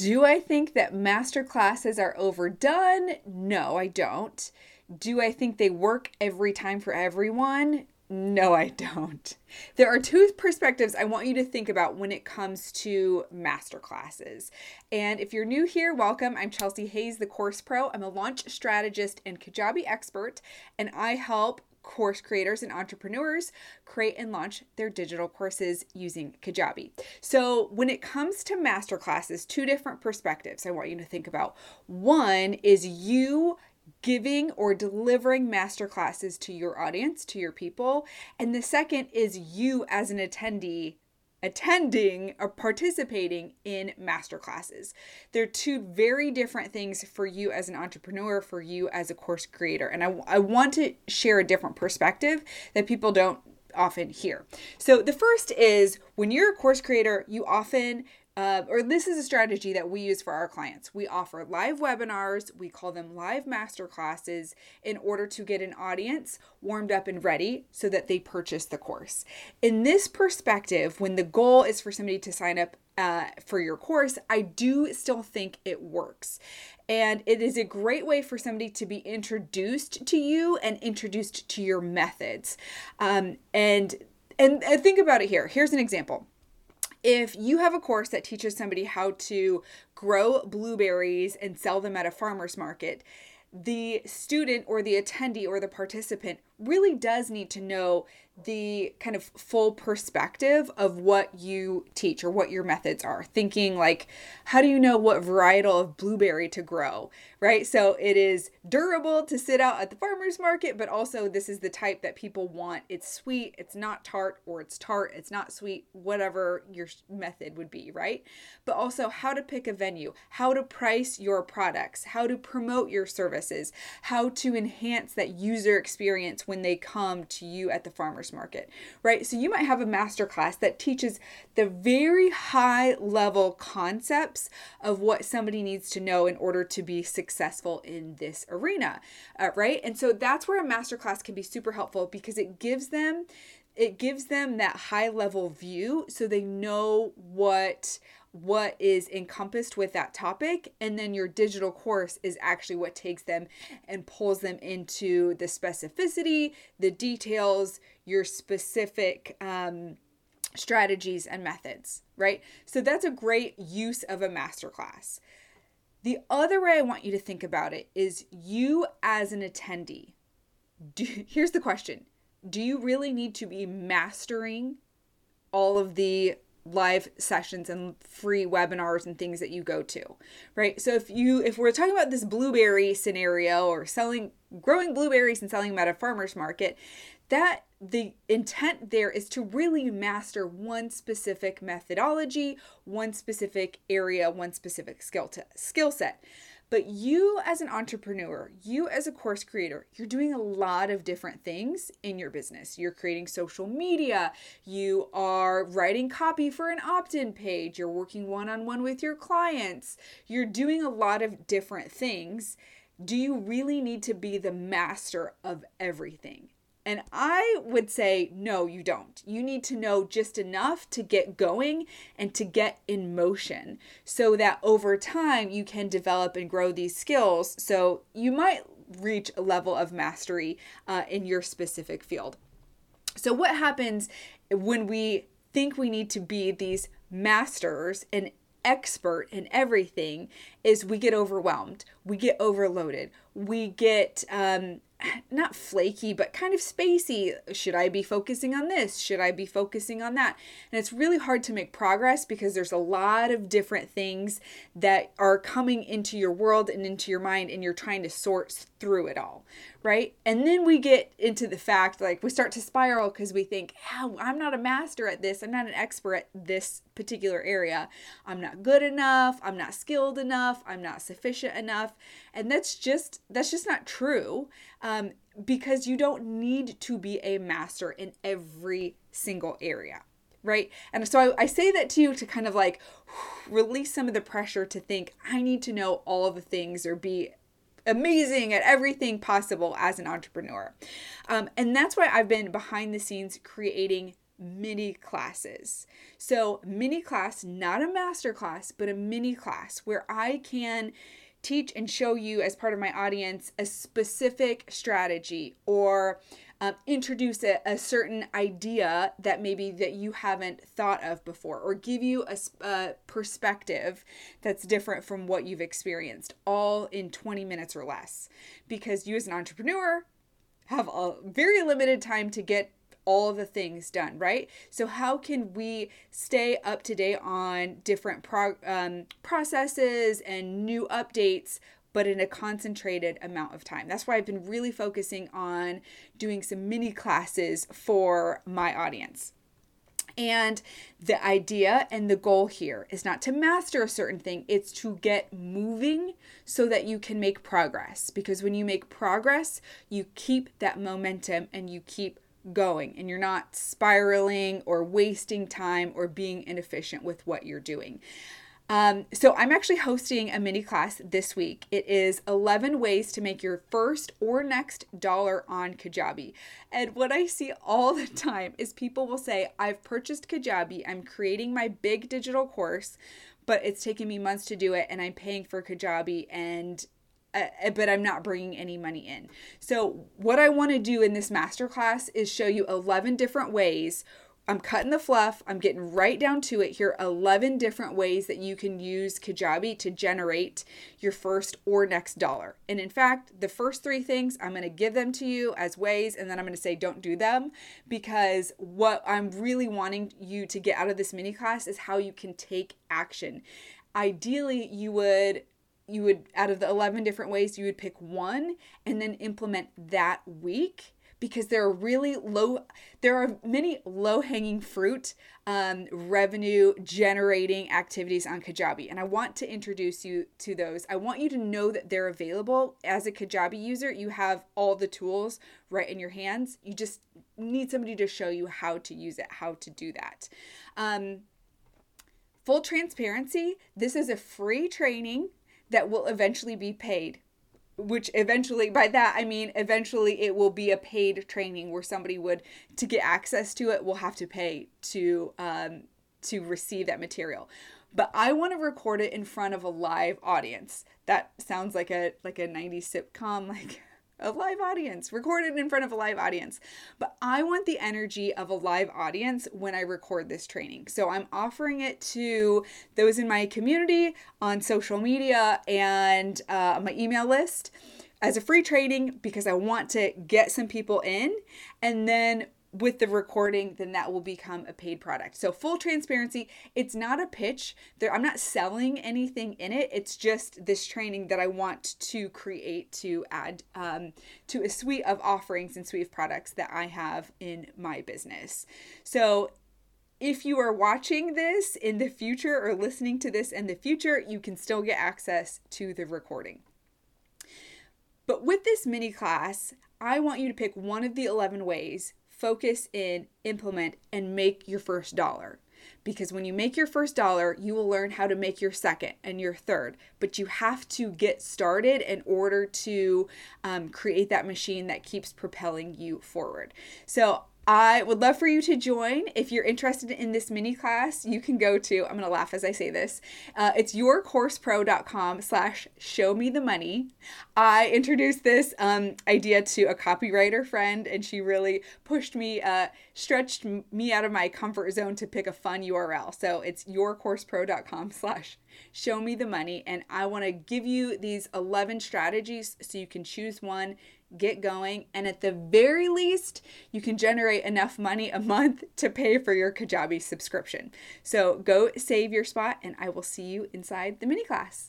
Do I think that master classes are overdone? No, I don't. Do I think they work every time for everyone? No, I don't. There are two perspectives I want you to think about when it comes to master classes. And if you're new here, welcome. I'm Chelsea Hayes, the course pro. I'm a launch strategist and Kajabi expert, and I help course creators and entrepreneurs create and launch their digital courses using Kajabi. So, when it comes to master classes, two different perspectives I want you to think about. One is you giving or delivering master classes to your audience, to your people. And the second is you as an attendee attending or participating in master classes. They're two very different things for you as an entrepreneur, for you as a course creator. And I, I want to share a different perspective that people don't often hear. So the first is when you're a course creator, you often uh, or this is a strategy that we use for our clients. We offer live webinars, we call them live master classes, in order to get an audience warmed up and ready so that they purchase the course. In this perspective, when the goal is for somebody to sign up uh, for your course, I do still think it works. And it is a great way for somebody to be introduced to you and introduced to your methods. Um, and, and and think about it here. Here's an example if you have a course that teaches somebody how to grow blueberries and sell them at a farmer's market, the student or the attendee or the participant really does need to know the kind of full perspective of what you teach or what your methods are. Thinking like, how do you know what varietal of blueberry to grow, right? So it is durable to sit out at the farmer's market, but also this is the type that people want. It's sweet, it's not tart, or it's tart, it's not sweet, whatever your method would be, right? But also how to pick a venue, how to price your products, how to promote your services, how to enhance that user experience when they come to you at the farmer's market, right? So you might have a master class that teaches the very high level concepts of what somebody needs to know in order to be successful in this arena, uh, right? And so that's where a master class can be super helpful because it gives them it gives them that high level view so they know what what is encompassed with that topic and then your digital course is actually what takes them and pulls them into the specificity the details your specific um, strategies and methods right? So that's a great use of a masterclass. The other way i want you to think about it is you as an attendee do, here's the question. Do you really need to be mastering all of the live sessions and free webinars and things that you go to right? So if you if we're talking about this blueberry scenario or selling growing blueberries and selling them at a farmers market that the intent there is to really master one specific methodology one specific area one specific skill to skill set but you, as an entrepreneur, you as a course creator, you're doing a lot of different things in your business. You're creating social media, you are writing copy for an opt in page, you're working one on one with your clients, you're doing a lot of different things. Do you really need to be the master of everything? And I would say, no, you don't. You need to know just enough to get going and to get in motion so that over time you can develop and grow these skills. So you might reach a level of mastery uh, in your specific field. So, what happens when we think we need to be these masters and expert in everything is we get overwhelmed we get overloaded we get um, not flaky, but kind of spacey. Should I be focusing on this? Should I be focusing on that? And it's really hard to make progress because there's a lot of different things that are coming into your world and into your mind, and you're trying to sort through it all, right? And then we get into the fact like we start to spiral because we think, oh, I'm not a master at this, I'm not an expert at this particular area. I'm not good enough, I'm not skilled enough, I'm not sufficient enough. And that's just that's just not true. Um, because you don't need to be a master in every single area right? And so I, I, say that to you to kind of like release some of the pressure to think, I need to know all the things or be amazing at everything possible as an entrepreneur. Um, and that's why I've been behind the scenes creating mini classes. So, mini class, not a master class, but a mini class where I can teach and show you as part of my audience a specific strategy or um, introduce a, a, certain idea that maybe that you haven't thought of before or give you a, a perspective that's different from what you've experienced all in 20 minutes or less. Because you as an entrepreneur have a very limited time to get all the things done, right? So, how can we stay up to date on different pro- um, processes and new updates but in a concentrated amount of time. That's why I've been really focusing on doing some mini classes for my audience. And the idea and the goal here is not to master a certain thing, it's to get moving so that you can make progress. Because when you make progress, you keep that momentum and you keep going and you're not spiraling or wasting time or being inefficient with what you're doing. Um, so I'm actually hosting a mini class this week. It is 11 ways to make your first or next dollar on Kajabi. And what I see all the time is people will say, I've purchased Kajabi, I'm creating my big digital course, but it's taken me months to do it and I'm paying for Kajabi and uh, but I'm not bringing any money in. So, what I want to do in this masterclass is show you 11 different ways I'm cutting the fluff. I'm getting right down to it here. 11 different ways that you can use Kajabi to generate your first or next dollar. And in fact, the first three things, I'm going to give them to you as ways, and then I'm going to say don't do them because what I'm really wanting you to get out of this mini class is how you can take action. Ideally, you would you would out of the 11 different ways you would pick one and then implement that week because there are really low there are many low hanging fruit um, revenue generating activities on kajabi. And i want to introduce you to those. I want you to know that they're available. As a kajabi user you have all the tools right in your hands. You just need somebody to show you how to use it how to do that. Um, full transparency. This is a free training that will eventually be paid which eventually by that i mean eventually it will be a paid training where somebody would to get access to it will have to pay to um, to receive that material. But i want to record it in front of a live audience. That sounds like a like a 90s sitcom like a live audience, recorded in front of a live audience. But I want the energy of a live audience when I record this training. So I'm offering it to those in my community on social media and uh, my email list as a free training because I want to get some people in. And then with the recording, then that will become a paid product. So full transparency, it's not a pitch. There I'm not selling anything in it. It's just this training that I want to create to add um, to a suite of offerings and suite of products that I have in my business. So if you are watching this in the future or listening to this in the future, you can still get access to the recording. But with this mini class, I want you to pick one of the 11 ways focus in, implement, and make your first dollar. Because when you make your first dollar, you will learn how to make your second and your third. But you have to get started in order to um, create that machine that keeps propelling you forward. So I would love for you to join. If you're interested in this mini class, you can go to, I'm going to laugh as I say this, uh, it's yourcoursepro.com slash show me the money. I introduced this um, idea to a copywriter friend and she really pushed me, uh, stretched me out of my comfort zone to pick a fun URL. So it's yourcoursepro.com slash show me the money. And I want to give you these 11 strategies so you can choose one get going, and at the very least, you can generate enough money a month to pay for your Kajabi subscription. So go save your spot, and I will see you inside the mini class.